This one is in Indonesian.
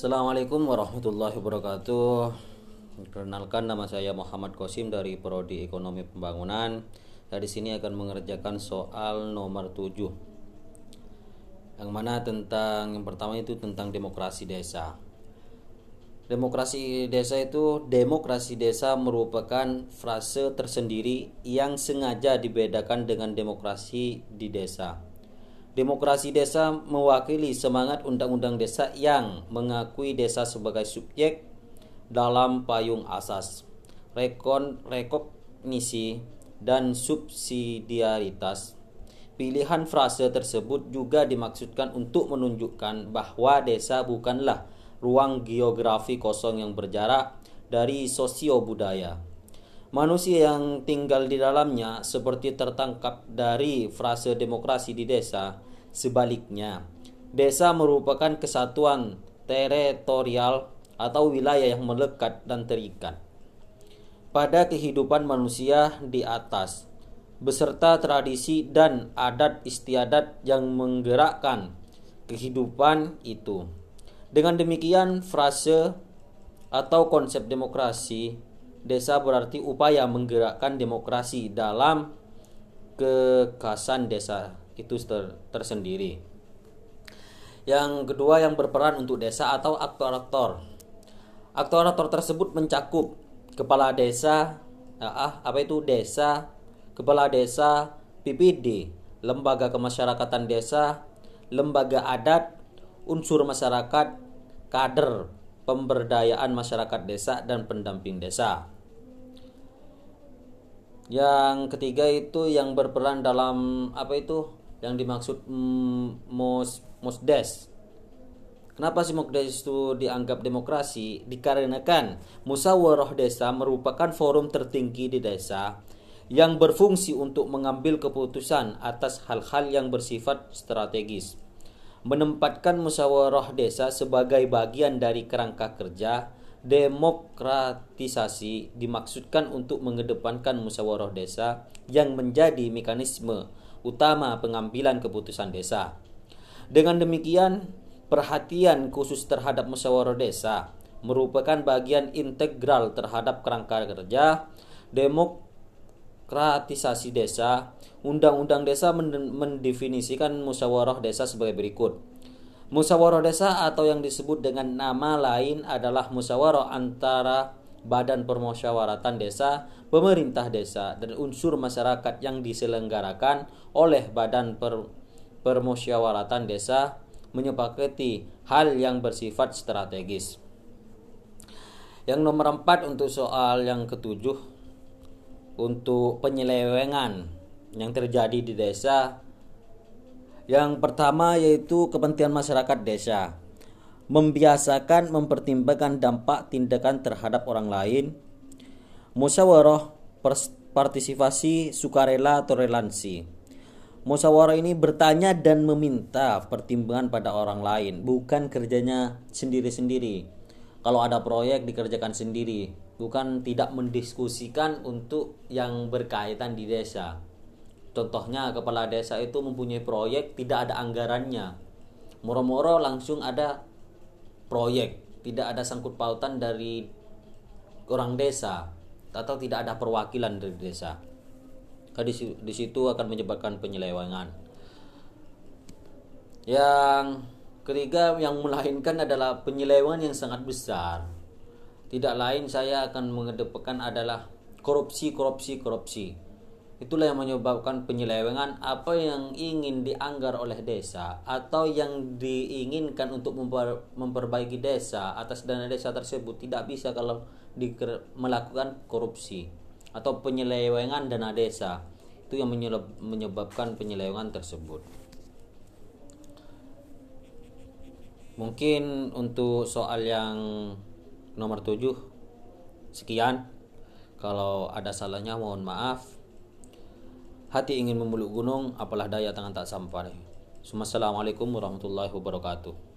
Assalamualaikum warahmatullahi wabarakatuh. Perkenalkan nama saya Muhammad Kosim dari Prodi Ekonomi Pembangunan. Dari sini akan mengerjakan soal nomor 7. Yang mana tentang yang pertama itu tentang demokrasi desa. Demokrasi desa itu demokrasi desa merupakan frase tersendiri yang sengaja dibedakan dengan demokrasi di desa. Demokrasi desa mewakili semangat undang-undang desa yang mengakui desa sebagai subjek dalam payung asas, rekon, rekognisi, dan subsidiaritas. Pilihan frase tersebut juga dimaksudkan untuk menunjukkan bahwa desa bukanlah ruang geografi kosong yang berjarak dari sosio budaya. Manusia yang tinggal di dalamnya seperti tertangkap dari frase demokrasi di desa. Sebaliknya, desa merupakan kesatuan teritorial atau wilayah yang melekat dan terikat pada kehidupan manusia di atas beserta tradisi dan adat istiadat yang menggerakkan kehidupan itu. Dengan demikian, frase atau konsep demokrasi desa berarti upaya menggerakkan demokrasi dalam kekasan desa itu ter tersendiri. Yang kedua yang berperan untuk desa atau aktor-aktor. Aktor-aktor tersebut mencakup kepala desa, ah, apa itu desa, kepala desa, PPD, lembaga kemasyarakatan desa, lembaga adat, unsur masyarakat, kader, pemberdayaan masyarakat desa dan pendamping desa. Yang ketiga itu yang berperan dalam apa itu yang dimaksud mm, mos mosdes. Kenapa sih mosdes itu dianggap demokrasi? Dikarenakan musyawarah desa merupakan forum tertinggi di desa yang berfungsi untuk mengambil keputusan atas hal-hal yang bersifat strategis. Menempatkan musyawarah desa sebagai bagian dari kerangka kerja demokratisasi dimaksudkan untuk mengedepankan musyawarah desa yang menjadi mekanisme utama pengambilan keputusan desa. Dengan demikian, perhatian khusus terhadap musyawarah desa merupakan bagian integral terhadap kerangka kerja demokratisasi desa. Undang-undang desa mendefinisikan musyawarah desa sebagai berikut. Musyawarah desa atau yang disebut dengan nama lain adalah musyawarah antara badan permusyawaratan desa, pemerintah desa, dan unsur masyarakat yang diselenggarakan oleh badan per, permusyawaratan desa menyepakati hal yang bersifat strategis. Yang nomor empat untuk soal yang ketujuh untuk penyelewengan yang terjadi di desa yang pertama yaitu kepentingan masyarakat desa. Membiasakan mempertimbangkan dampak tindakan terhadap orang lain. Musyawarah partisipasi sukarela toleransi. Musyawarah ini bertanya dan meminta pertimbangan pada orang lain, bukan kerjanya sendiri-sendiri. Kalau ada proyek dikerjakan sendiri, bukan tidak mendiskusikan untuk yang berkaitan di desa Contohnya kepala desa itu mempunyai proyek tidak ada anggarannya. Moro-moro langsung ada proyek, tidak ada sangkut pautan dari orang desa atau tidak ada perwakilan dari desa. Di situ akan menyebabkan penyelewengan. Yang ketiga yang melahirkan adalah penyelewengan yang sangat besar. Tidak lain saya akan mengedepankan adalah korupsi, korupsi, korupsi Itulah yang menyebabkan penyelewengan apa yang ingin dianggar oleh desa atau yang diinginkan untuk memper, memperbaiki desa atas dana desa tersebut tidak bisa kalau melakukan korupsi atau penyelewengan dana desa. Itu yang menyebabkan penyelewengan tersebut. Mungkin untuk soal yang nomor 7 sekian. Kalau ada salahnya mohon maaf. Hati ingin memeluk gunung, apalah daya tangan tak sampai. Assalamualaikum warahmatullahi wabarakatuh.